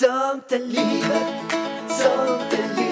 Sånt är livet, sånt är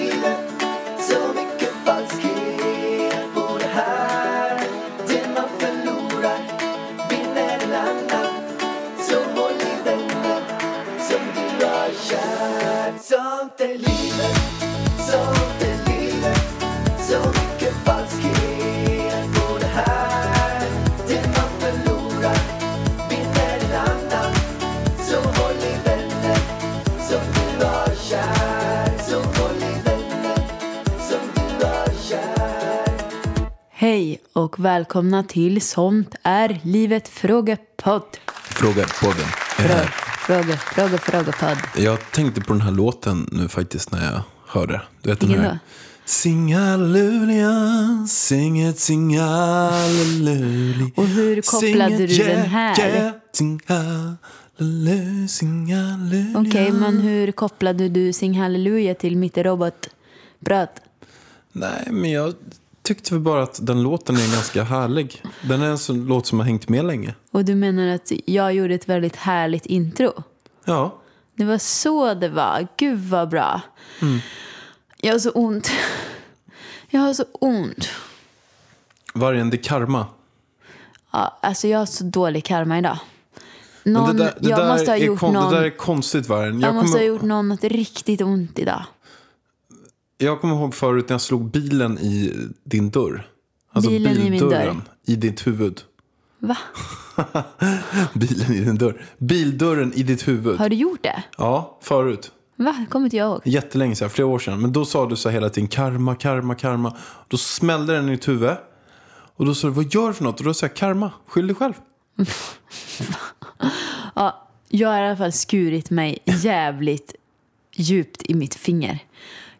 och välkomna till Sånt är livet frågepodd. Fråga podden. Frå- Fråga, fråga, frågepodd. Jag tänkte på den här låten nu faktiskt när jag hörde. Du vet Vilken den här. då? Sing halleluja, sing it, sing halleluja. Och hur kopplade du den yeah, här? yeah, halleluja. Okej, men hur kopplade du Sing Halleluja till mitt robotprat? Nej, men jag tyckte väl bara att den låten är ganska härlig. Den är en sån låt som har hängt med länge. Och du menar att jag gjorde ett väldigt härligt intro? Ja, Det var så det var. Gud vad bra. Jag har så ont. Jag har så ont. vargen det karma. Ja, alltså jag har så dålig karma idag. Någon, det, där, det, jag måste ha är gjort kon- någon, det där är konstigt, vargen. jag Jag måste kommer- ha gjort någon något riktigt ont idag. Jag kommer ihåg förut när jag slog bilen i din dörr. Alltså Bilen i min bildörren dörr? i ditt huvud. Va? Bilen i din dörr. Bildörren i ditt huvud. Har du gjort det? Ja, förut. Va? kommer inte jag ihåg. Jättelänge sedan, flera år sedan. Men då sa du så hela tiden karma, karma, karma. Då smällde den i ditt huvud. Och då sa du, vad gör du för något? Och då sa jag, karma, skyll dig själv. Ja, jag har i alla fall skurit mig jävligt djupt i mitt finger.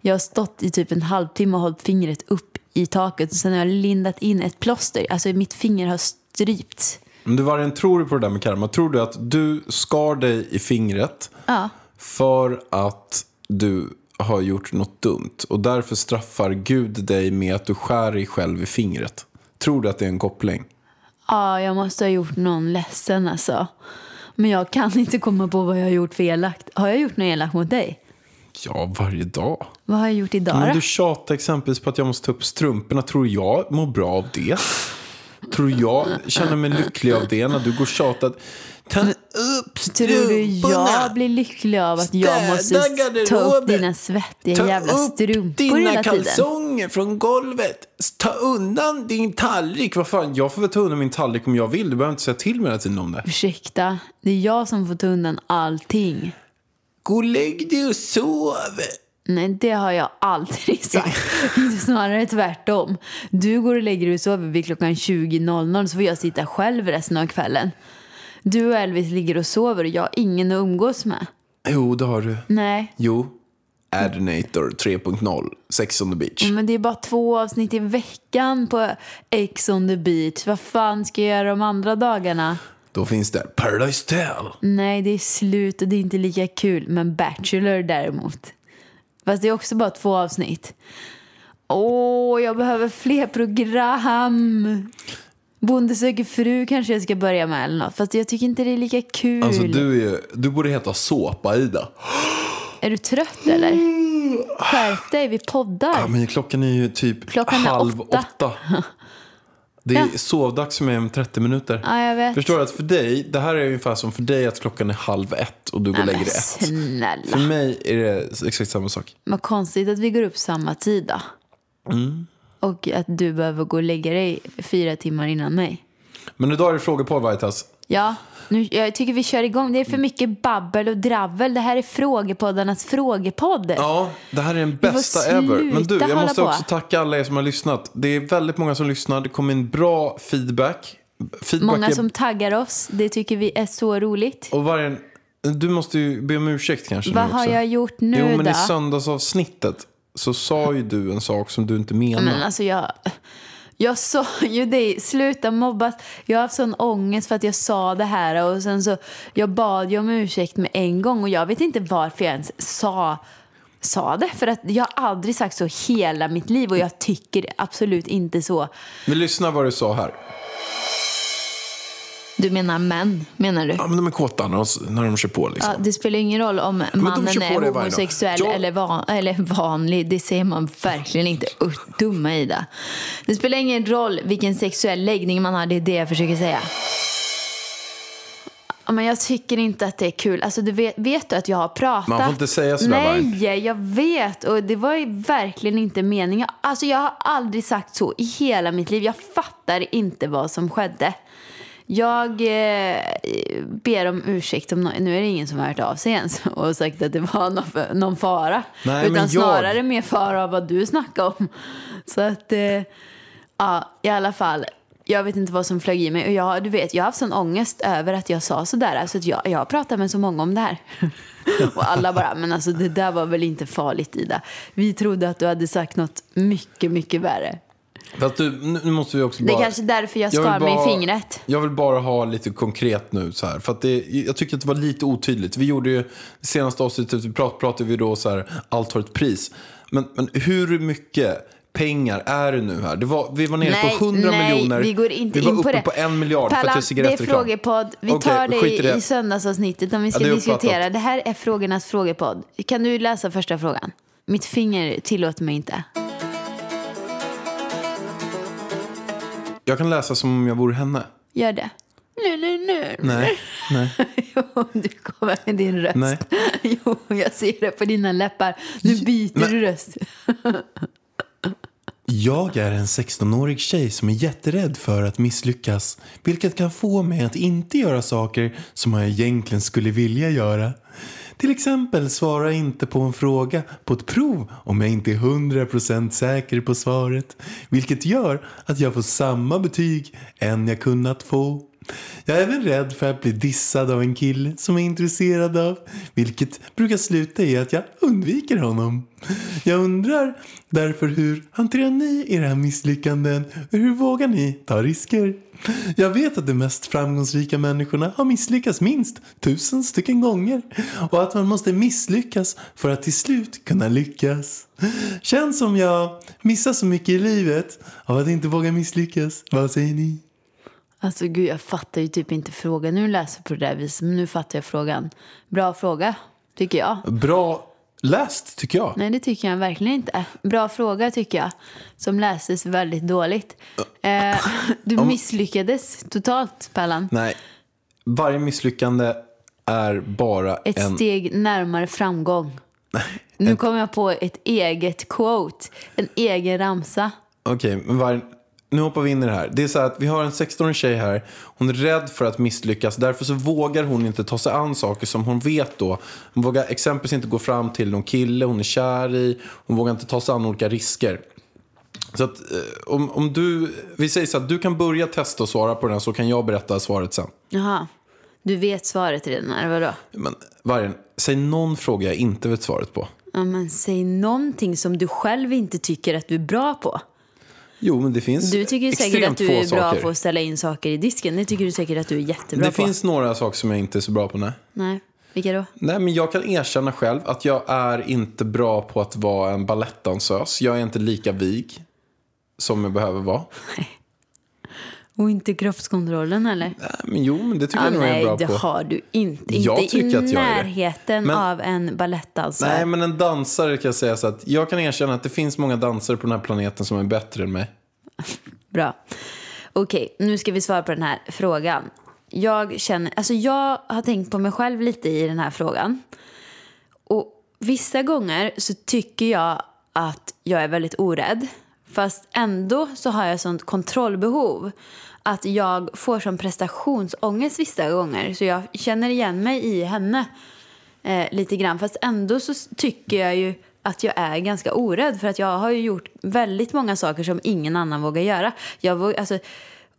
Jag har stått i typ en halvtimme och hållit fingret upp i taket och sen har jag lindat in ett plåster. Alltså mitt finger har strypts. Men du vargen, tror du på det där med karma? Tror du att du skar dig i fingret Ja. för att du har gjort något dumt och därför straffar Gud dig med att du skär dig själv i fingret? Tror du att det är en koppling? Ja, jag måste ha gjort någon ledsen alltså. Men jag kan inte komma på vad jag har gjort för elakt. Har jag gjort något elakt mot dig? Ja, varje dag. Vad har jag gjort idag Men du tjatar exempelvis på att jag måste ta upp strumporna. Tror jag mår bra av det? Tror jag känner mig lycklig av det när du går och tjatar? Ta upp Tror du jag blir lycklig av att jag måste ta upp dina svettiga jävla strumpor hela tiden? kalsonger från golvet. Ta undan din tallrik. Vad fan, jag får väl ta undan min tallrik om jag vill. Du behöver inte säga till mig hela tiden om det. Ursäkta, det är jag som får ta undan allting. Gå och lägg dig och sov. Nej, det har jag aldrig sagt. Snarare tvärtom. Du går och lägger dig och sover vid klockan 20.00 så får jag sitta själv resten av kvällen. Du och Elvis ligger och sover och jag har ingen att umgås med. Jo, det har du. Nej, Jo. Adinator 3.0. Sex on the beach. men det är bara två avsnitt i veckan på Ex on the beach. Vad fan ska jag göra de andra dagarna? Då finns det Paradise Tell. Nej, det är slut och det är inte lika kul. Men Bachelor däremot. Fast det är också bara två avsnitt. Åh, jag behöver fler program. Bonde söker fru kanske jag ska börja med eller något. Fast jag tycker inte det är lika kul. Alltså du, är, du borde heta Såpa-Ida. Är du trött eller? Skärp dig, vi poddar. Ja, men klockan är ju typ Klockan halv åtta. åtta. Det är Ja. sovdags för mig om 30 minuter. Ja, jag vet. Förstår du att för dig, det här är ungefär som för dig att klockan är halv ett och du går och lägger dig ett. snälla. För mig är det exakt samma sak. Vad konstigt att vi går upp samma tid då. Mm. Och att du behöver gå och lägga dig fyra timmar innan mig. Men idag är det frågor på Vargtas. Ja, nu, jag tycker vi kör igång. Det är för mycket babbel och dravel. Det här är frågepoddarnas frågepodd. Ja, det här är den bästa ever. Men du, jag måste på. också tacka alla er som har lyssnat. Det är väldigt många som lyssnar. Det kommer in bra feedback. feedback Många är... som taggar oss. Det tycker vi är så roligt. Och varje... Du måste ju be om ursäkt kanske Vad har jag gjort nu Jo, men då? i söndagsavsnittet så sa ju du en sak som du inte menade. Men alltså jag... Jag sa ju det, sluta mobbas. Jag har haft sån ångest för att jag sa det här och sen så, jag bad ju om ursäkt med en gång och jag vet inte varför jag ens sa, sa det. För att jag har aldrig sagt så hela mitt liv och jag tycker absolut inte så. Men lyssna vad du sa här. Du menar män, menar du? Ja, men de är kåta när de, när de kör på liksom. Ja, det spelar ingen roll om mannen är homosexuell Jag- eller, van, eller vanlig. Det säger man verkligen inte. Usch, dumma Ida. Det spelar ingen roll vilken sexuell läggning man har. Det är det jag försöker säga. Men jag tycker inte att det är kul. Alltså, du vet, vet du att jag har pratat? Man får inte säga sådär, Nej, jag vet. Och det var ju verkligen inte meningen. Alltså, jag har aldrig sagt så i hela mitt liv. Jag fattar inte vad som skedde. Jag eh, ber om ursäkt. Om nå- nu är det ingen som har hört av sig ens och sagt att det var någon, någon fara. Nej, Utan jag- snarare mer fara av vad du snackade om. Så att, eh, ja, i alla fall. Jag vet inte vad som flög i mig. Och jag, du vet, jag har haft sån ångest över att jag sa sådär. Alltså att jag, jag har pratat med så många om det här. och alla bara, men alltså det där var väl inte farligt Ida. Vi trodde att du hade sagt något mycket, mycket värre. Fast du, nu måste vi också Det bara... är kanske därför jag Jag skar mig bara- i fingret. Jag vill bara ha lite konkret nu så här. För att det, jag tycker att det var lite otydligt. Vi gjorde ju, det senaste avsnittet, vi prat, pratade vi då så här, allt har ett pris. Men, men hur mycket pengar är det nu här? Det var, vi var nere på 100 nej, miljoner. vi går inte vi var in uppe på det. på en miljard för att det är Pallan, det är cigarettreklam. frågepodd. Vi tar det skit i det. i söndagsavsnittet om vi ska Ja, det diskutera. Det här är frågornas frågepodd. Kan du läsa första frågan? Mitt finger tillåter mig inte. Jag kan läsa som om jag vore henne. Gör det. Nu, nu, nu. Nej, nej. Jo, du kommer med din röst. Nej. Jo, jag ser det på dina läppar. Nu byter Men- du röst. Jag är en 16-årig tjej som är jätterädd för att misslyckas. Vilket kan få mig att inte göra saker som jag egentligen skulle vilja göra. Till exempel svara inte på en fråga på ett prov om jag inte är 100% säker på svaret. Vilket gör att jag får samma betyg än jag kunnat få. Jag är även rädd för att bli dissad av en kille som jag är intresserad av. Vilket brukar sluta i att jag undviker honom. Jag undrar därför hur hanterar ni era misslyckanden och hur vågar ni ta risker? Jag vet att de mest framgångsrika människorna har misslyckats minst tusen stycken gånger och att man måste misslyckas för att till slut kunna lyckas. Känns som jag missar så mycket i livet av att inte våga misslyckas. Vad säger ni? Alltså gud, jag fattar ju typ inte frågan. Nu läser jag på det där viset, men nu fattar jag frågan. Bra fråga, tycker jag. Bra läst tycker jag. Nej, det tycker jag verkligen inte. Bra fråga, tycker jag. Som läses väldigt dåligt. Eh, du misslyckades totalt, Pallan. Nej, varje misslyckande är bara Ett en... steg närmare framgång. Nu kommer jag på ett eget quote. En egen ramsa. Okej, men var... nu hoppar vi in i det här. Det är så här att vi har en 16-årig tjej här. Hon är rädd för att misslyckas. Därför så vågar hon inte ta sig an saker som hon vet då. Hon vågar exempelvis inte gå fram till någon kille hon är kär i. Hon vågar inte ta sig an olika risker. Så att eh, om, om du, vi säger så att du kan börja testa och svara på den så kan jag berätta svaret sen. Jaha. Du vet svaret redan, eller vadå? Men Vargen, säg någon fråga jag inte vet svaret på. Ja, men säg någonting som du själv inte tycker att du är bra på. Jo, men det finns Du tycker säkert att du är bra saker. på att ställa in saker i disken. Det tycker du säkert att du är jättebra Det på. finns några saker som jag inte är så bra på, nej. Nej, vilka då? Nej, men jag kan erkänna själv att jag är inte bra på att vara en balettdansös. Jag är inte lika vig som jag behöver vara. Och inte kroppskontrollen eller? Nej, men jo, men det tycker Ah, jag nog jag är nej, bra det på. har du inte. Jag inte i det. närheten Men- av en balettdansare. Nej, men en dansare kan jag säga så att jag kan erkänna att det finns många dansare på den här planeten som är bättre än mig. Bra. Okej, nu ska vi svara på den här frågan. Jag känner, alltså jag har tänkt på mig själv lite i den här frågan. Och vissa gånger så tycker jag att jag är väldigt orädd. Fast ändå så har jag sånt kontrollbehov. Att jag får som prestationsångest vissa gånger. Så jag känner igen mig i henne eh, lite grann. Fast ändå så tycker jag ju att jag är ganska orädd. För att jag har ju gjort väldigt många saker som ingen annan vågar göra. Jag våg, alltså,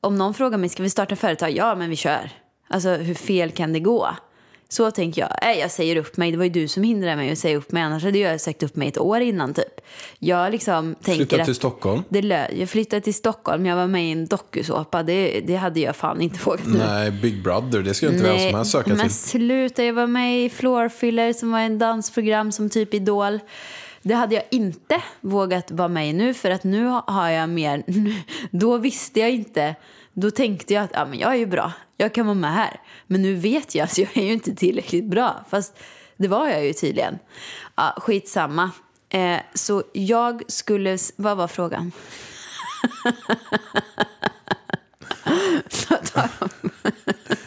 om någon frågar mig, ska vi starta företag? Ja, men vi kör. Alltså hur fel kan det gå? Så tänker jag. Nej, jag säger upp mig. Det var ju du som hindrade mig att säga upp mig. Annars hade jag sagt upp mig ett år innan typ. Jag liksom tänker Flytta att till Stockholm. det lö- jag flyttade till Stockholm. Jag var med i en dokusåpa. Det, det hade jag fan inte vågat. Nej, Big Brother, det ska ju inte vem som helst söka men till. sluta. Jag var med i Floorfiller som var en dansprogram som typ Idol. Det hade jag inte vågat vara med i nu för att nu har jag mer... Då visste jag inte. Då tänkte jag att ja, men jag är ju bra. Jag kan vara med här. Men nu vet jag att jag är ju inte tillräckligt bra. Fast det var jag ju tydligen. Ja, skitsamma. Eh, så jag skulle... Vad var frågan?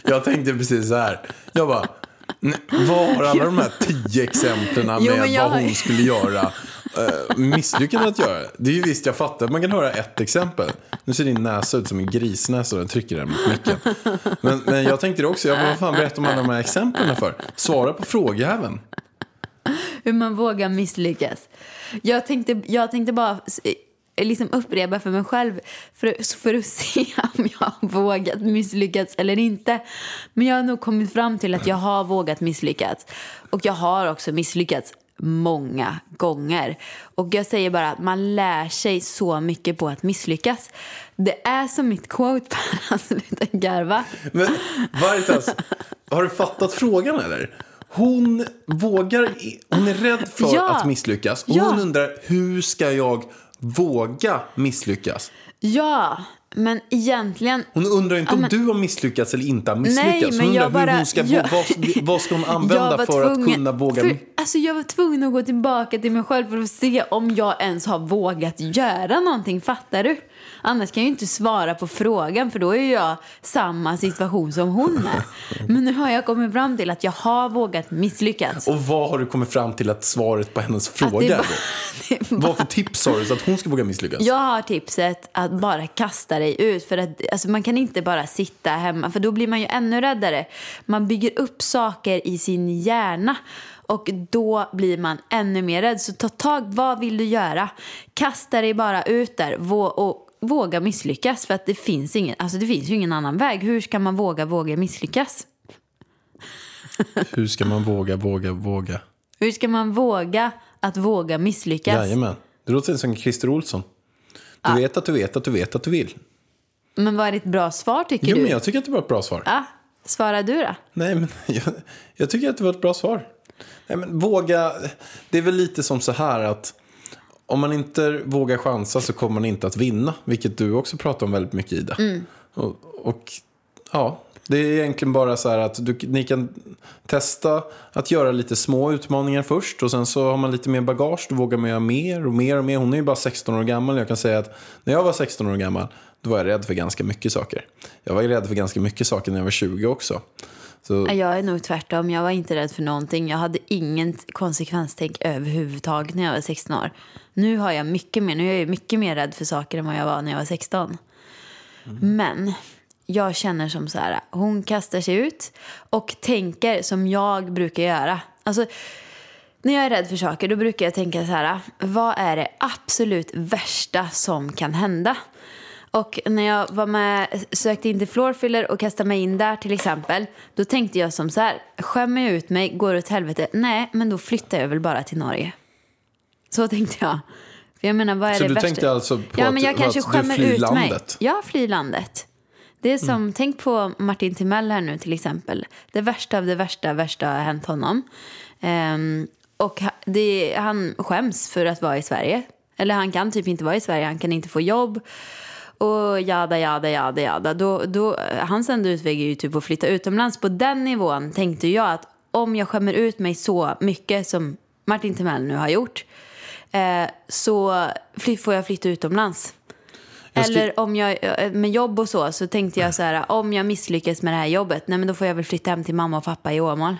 Jag tänkte precis så här. Jag bara, "Nej, vad har alla de här tio exemplen Jo, med men jag- vad hon skulle göra Eh, uh, misslyckad att göra? Det är ju visst, jag fattar att man kan höra ett exempel. Nu ser din näsa ut som en grisnäsa och den trycker den mot micken. Men, men jag tänkte det också, jag bara, vad fan berättar om alla de här exemplen för? Svara på frågejäveln. Hur man vågar misslyckas. Jag tänkte, jag tänkte bara eh, liksom upprepa för mig själv för, för att se om jag har vågat misslyckas eller inte. Men jag har nog kommit fram till att jag har vågat misslyckas. Och jag har också misslyckats många gånger. Och jag säger bara att man lär sig så mycket på att misslyckas. Det är som mitt quote, Per. Sluta garva. Men Veritas, har du fattat frågan eller? Hon vågar, hon är rädd för Ja. att misslyckas. Och Ja. hon undrar, hur ska jag våga misslyckas? Ja, men egentligen Hon undrar inte om men- du har misslyckats eller inte har misslyckats. Nej, hon men undrar jag bara... hur hon ska, jag- vad, vad ska hon använda för att tvungen- kunna våga? För, alltså jag var tvungen att gå tillbaka till mig själv för att se om jag ens har vågat göra någonting. Fattar du? Annars kan jag ju inte svara på frågan för då är jag samma situation som hon är. Men nu har jag kommit fram till att jag har vågat misslyckas. Och vad har du kommit fram till att svaret på hennes fråga är Vad för tips har du så att hon ska våga misslyckas? Jag har tipset att bara kasta dig ut. För att, alltså man kan inte bara sitta hemma, för då blir man ju ännu räddare. Man bygger upp saker i sin hjärna. Och då blir man ännu mer rädd. Så ta tag, vad vill du göra? Kasta dig bara ut där och våga misslyckas. För att det finns, ingen, alltså det finns ju ingen annan väg. Hur ska man våga, våga misslyckas? Hur ska man våga, våga, våga? Hur ska man våga att våga misslyckas? Jajamän. Det låter som Christer Olsson. Du vet att du vet att du vet att du vill. Men vad är ditt bra svar tycker Jo, du? men jag tycker att det var ett bra svar. Ja, svara du då. Nej, men jag, jag tycker att det var ett bra svar. Nej, men våga, det är väl lite som så här att om man inte vågar chansa så kommer man inte att vinna. Vilket du också pratar om väldigt mycket Ida. Och, och ja, det är egentligen bara så här att du, ni kan testa att göra lite små utmaningar först. Och sen så har man lite mer bagage, då vågar man göra mer och mer och mer. Hon är ju bara 16 år gammal. Jag kan säga att när jag var 16 år gammal, då var jag rädd för ganska mycket saker. Jag var rädd för ganska mycket saker när jag var 20 också. Så, Ja, Jag är nog tvärtom. Jag var inte rädd för någonting. Jag hade ingen konsekvenstänk överhuvudtaget när jag var 16 år. Nu har jag mycket mer. Nu är jag mycket mer rädd för saker än vad jag var när jag var 16. Men jag känner som så här. Hon kastar sig ut och tänker som jag brukar göra. Alltså, när jag är rädd för saker då brukar jag tänka så här. Vad är det absolut värsta som kan hända? Och när jag var med, sökte in till Floorfiller och kastade mig in där till exempel. Då tänkte jag som så här. Skämmer jag ut mig, går det åt helvete? Nej, men då flyttar jag väl bara till Norge. Så tänkte jag. För jag menar, vad är Så det du värsta? tänkte alltså på ja, att- men jag kanske att du flyr ut mig. landet? Ja, fly landet. Det är som, Mm. tänk på Martin Timell här nu till exempel. Det värsta av det värsta, värsta har hänt honom. Ehm, och det, han skäms för att vara i Sverige. Eller han kan typ inte vara i Sverige, han kan inte få jobb. Och jada, jada, jada, jada. Då, då, hans enda utväg är ju typ att flytta utomlands. På den nivån tänkte jag att om jag skämmer ut mig så mycket som Martin Timell nu har gjort eh, så får jag flytta utomlands. Eller om jag, eh, med jobb och så, så tänkte jag så här, om jag misslyckas med det här jobbet, nej men då får jag väl flytta hem till mamma och pappa i Åmål.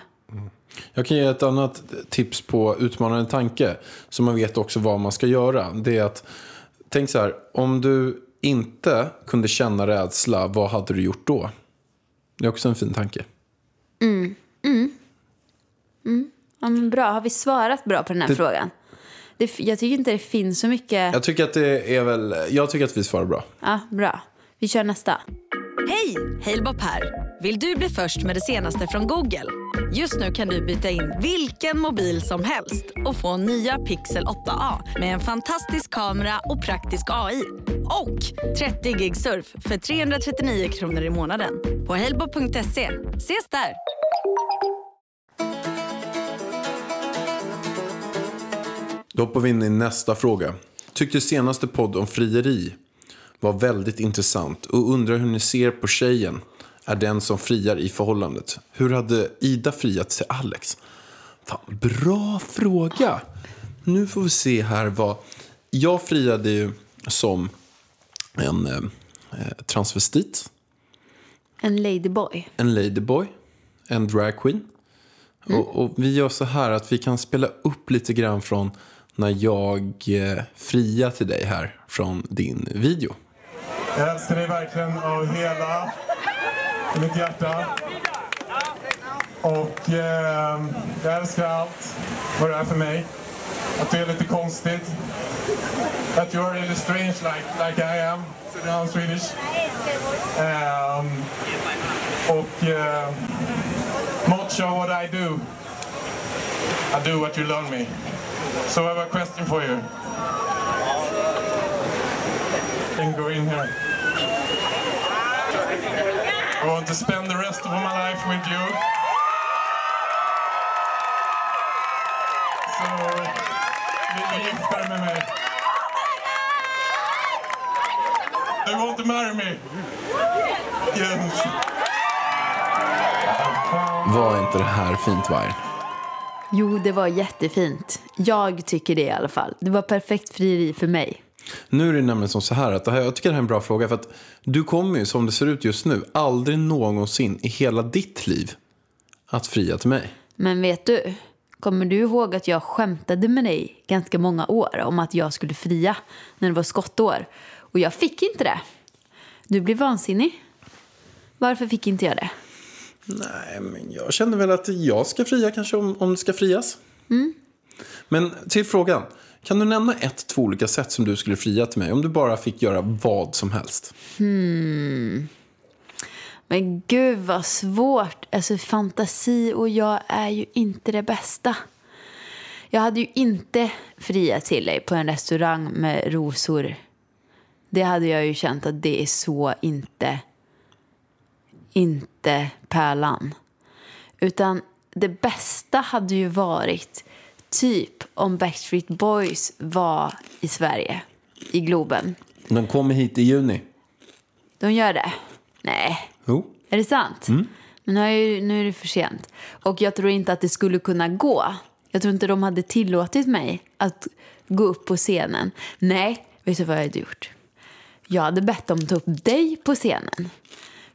Jag kan ge ett annat tips på utmanande tanke. Så man vet också vad man ska göra. Det är att, tänk så här, om du inte kunde känna rädsla, vad hade du gjort då? Det är också en fin tanke. Ja, men bra, har vi svarat bra på den här frågan? Det, jag tycker inte det finns så mycket... Jag tycker att det är väl, jag tycker att vi svarar bra. Ja, bra. Vi kör nästa. Hej! Halebop här. Vill du bli först med det senaste från Google? Just nu kan du byta in vilken mobil som helst och få nya Pixel 8A med en fantastisk kamera och praktisk AI. Och 30 gig surf för 339 kronor i månaden på halebop.se. Ses där! Då hoppar vi in i nästa fråga. Tyckte senaste podd om frieri var väldigt intressant och undrar hur ni ser på tjejen. är den som friar i förhållandet? Hur hade Ida friat till Alex? Fan, bra fråga. Nu får vi se här vad... Jag friade ju som en eh, transvestit, En ladyboy. en ladyboy, en dragqueen. Och, och vi gör så här att vi kan spela upp lite grann från när jag eh, friar till dig här från din video. Jag älskar dig verkligen av hela mitt hjärta. Och eh, jag älskar allt vad du är för mig. Att du är lite konstigt. Att you are really strange like, like I am. Sit down Swedish. Um, och eh, much of what I do. I do what you learn me. So I have a question for you. Can go in here. I want to spend the rest of my life with you. Så vill du gifta dig med mig? Do you want to marry me? Yes. Var inte det här fint, Varg? Jo, det var jättefint. Jag tycker det i alla fall. Det var perfekt frieri för mig. Nu är det nämligen som så här att det här, jag tycker det här är en bra fråga för att du kommer ju som det ser ut just nu aldrig någonsin i hela ditt liv att fria till mig. Men vet du, kommer du ihåg att jag skämtade med dig ganska många år om att jag skulle fria när det var skottår? Och jag fick inte det. Du blev vansinnig. Varför fick inte jag det? Nej, men jag känner väl att jag ska fria kanske om, om det ska frias. Men till frågan. Kan du nämna ett, två olika sätt som du skulle fria till mig om du bara fick göra vad som helst? Hmm. Men gud vad svårt. Alltså fantasi och jag är ju inte det bästa. Jag hade ju inte friat till dig på en restaurang med rosor. Det hade jag ju känt att det är så inte, inte pärlan. Utan det bästa hade ju varit typ om Backstreet Boys var i Sverige, i Globen. Den kommer hit i juni. De gör det? Nej, Jo. är det sant? Men nu är, nu är det för sent. Och jag tror inte att det skulle kunna gå. Jag tror inte de hade tillåtit mig att gå upp på scenen. Nej, vet du vad jag hade gjort? Jag hade bett dem ta upp dig på scenen.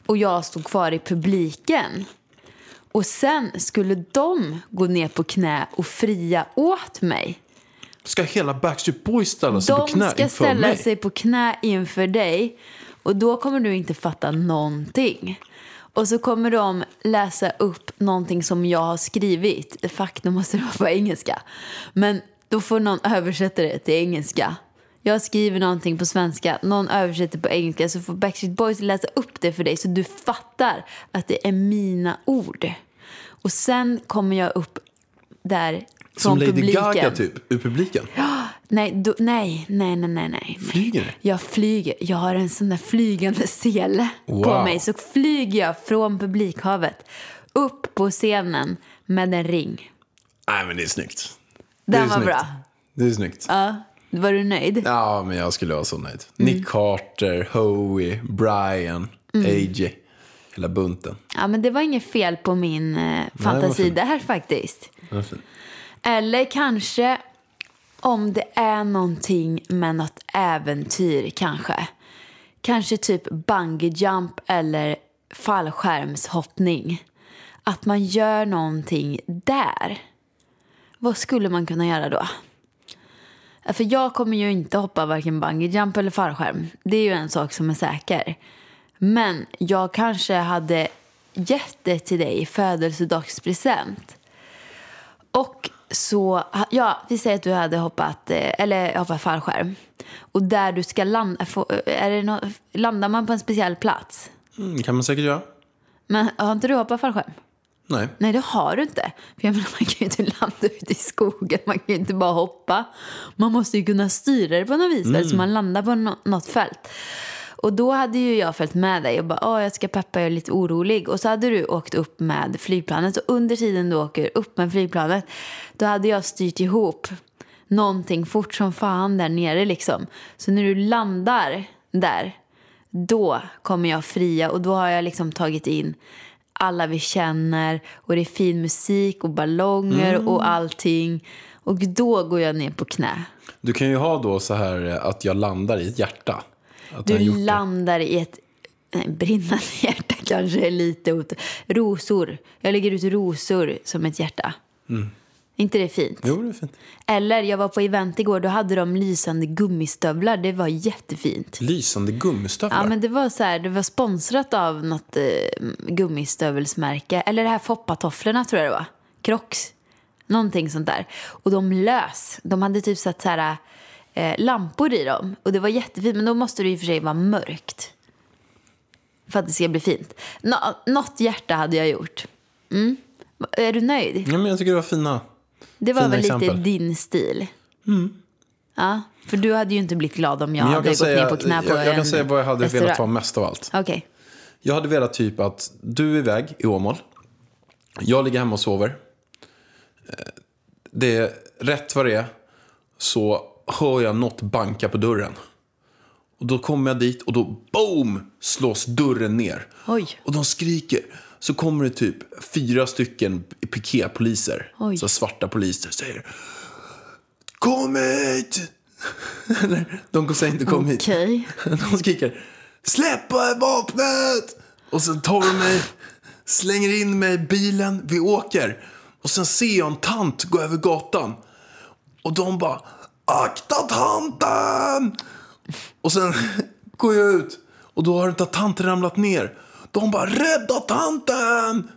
Och jag stod kvar i publiken. Och sen skulle de gå ner på knä och fria åt mig. Ska hela Backstreet Boys ställa sig på De knä ska inför ställa mig? sig på knä inför dig och då kommer du inte fatta någonting. Och så kommer de läsa upp någonting som jag har skrivit. Fuck, nu måste det vara på engelska. Men då får någon översätta det till engelska. Jag skriver någonting på svenska, någon översätter på engelska så får Backstreet Boys läsa upp det för dig så du fattar att det är mina ord. Och sen kommer jag upp där från Som Lady publiken. Gaga typ, ur publiken. Nej, då, nej, nej, nej, nej, nej. Flyger det? Jag flyger. Jag har en sån där flygande sele på Wow. mig. Så flyger jag från publikhavet upp på scenen med en ring. Nej, men det är snyggt. Det Den är var snyggt. bra. Det är snyggt. Ja, var du nöjd? Ja, men jag skulle vara så nöjd. Mm. Nick Carter, Howie, Brian, Mm. AJ. Hela bunten. Ja, men det var inget fel på min eh, fantasi fint. där faktiskt. Eller kanske om det är någonting med något äventyr kanske. Kanske typ bungee jump eller fallskärmshoppning. Att man gör någonting där. Vad skulle man kunna göra då? För jag kommer ju inte hoppa varken bungee jump eller fallskärm. Det är ju en sak som är säker. Men jag kanske hade gett det till dig i födelsedagspresent. Och så, ja, vi säger att du hade hoppat, eh, eller hoppat fallskärm. Och där du ska landa, få- är det nå- landar man på en speciell plats? Mm, kan man säkert göra. Men har inte du hoppat fallskärm? Nej. Nej, det har du inte. För jag menar, man kan ju inte landa ute i skogen, man kan ju inte bara hoppa. Man måste ju kunna styra det på något vis, väl, så man landar på nå- något fält. Och då hade ju jag följt med dig och bara, åh, jag ska peppa, jag är lite orolig. Och så hade du åkt upp med flygplanet och under tiden du åker upp med flygplanet, då hade jag styrt ihop någonting fort som fan där nere liksom. Så när du landar där, då kommer jag fria och då har jag liksom tagit in alla vi känner och det är fin musik och ballonger Mm. och allting. Och då går jag ner på knä. Du kan ju ha då så här eh, att jag landar i ett hjärta. Att Du gjort det. landar i ett nej, brinnande hjärta kanske är lite ot- Rosor. Jag lägger ut rosor som ett hjärta. Inte det fint? Jo, det är fint. Eller jag var på event igår, då hade de lysande gummistövlar. Det var jättefint. Lysande gummistövlar. Ja, men det var så här, det var sponsrat av något eh, gummistövelsmärke. Eller det här foppatofflorna tror jag det var. Crocs. Någonting sånt där. Och de lös. De hade typ satt så här eh, lampor i dem. Och det var jättefint. Men då måste det och för sig vara mörkt. För att det ska bli fint. Nå, något hjärta hade jag gjort. Mm. Är du nöjd? Ja, men jag tycker det var fina. Det var Fina väl exempel. lite din stil? Ja, för du hade ju inte blivit glad om jag, Men hade gått ner på knä på jag, jag en kan säga vad jag hade velat ha mest av allt. Okej. Jag hade velat typ att du är iväg i Åmål. Jag ligger hemma och sover. Eh, Det är rätt vad det är så hör jag något banka på dörren. Och då kommer jag dit och då boom slås dörren ner. Oj. Och de skriker. Så kommer det typ fyra stycken piketpoliser. Så svarta poliser säger Kom hit! Eller, de säger inte kom hit. Okej. De skriker Släpp vapnet! Och sen tar de mig, slänger in mig i bilen, vi åker. Och sen ser jag en tant gå över gatan. Och de bara Akta tanten! Och sen går jag ut och då har inte tanten ramlat ner. De bara rädda tanten!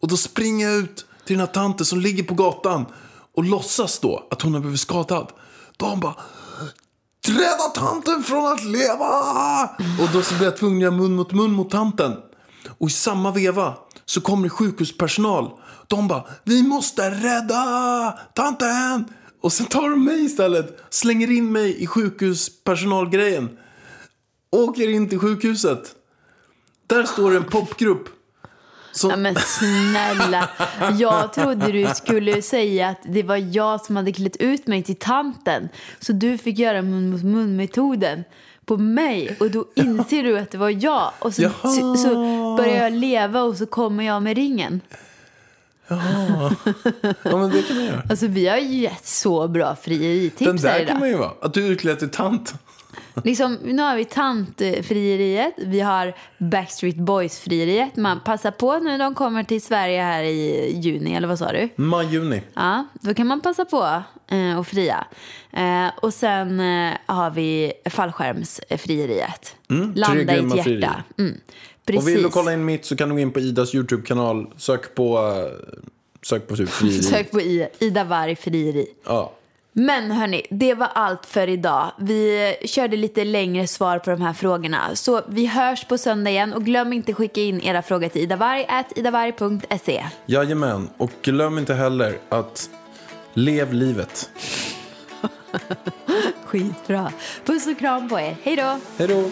Och då springer jag ut till den här tanten som ligger på gatan och låtsas då att hon har blivit skadad. De bara Rädda tanten från att leva! Och då så blir jag tvungen att göra mun mot mun mot tanten. Och i samma veva så kommer det sjukhuspersonal. De bara, vi måste rädda tanten! Och sen tar de mig istället, slänger in mig i sjukhuspersonalgrejen. Åker in till sjukhuset. Där står en popgrupp. Som, Ja, men snälla. Jag trodde du skulle säga att det var jag som hade klätt ut mig till tanten. Så du fick göra mun mot mun-metoden på mig. Och då inser du att det var jag. Och så, Jaha. så, så börjar jag leva och så kommer jag med ringen. ja, men det kan man göra. Alltså vi har ju gett så bra frieritips Den här där idag. kan man ju vara. Att du är utklädd till tant. Liksom, nu har vi tantfrieriet, vi har Backstreet Boys-frieriet. Man passar på när de kommer till Sverige här i juni, eller vad sa du? Maj, juni. Ja, då kan man passa på eh, och fria. Eh, och sen eh, har vi fallskärmsfrieriet. Landa i Mm, ett hjärta. Mm, precis. Och vill du kolla in mitt så kan du gå in på Idas YouTube-kanal. Sök på, eh, sök på typ frieri. Sök på Ida Warg frieri. Ja. Men hörni, det var allt för idag. Vi körde lite längre svar på de här frågorna. Så vi hörs på söndag igen och glöm inte skicka in era frågor till idavarg.idavarg.se. Jajamän. Och glöm inte heller att lev livet. Skitbra. Puss och kram på er. Hej då! Hej då!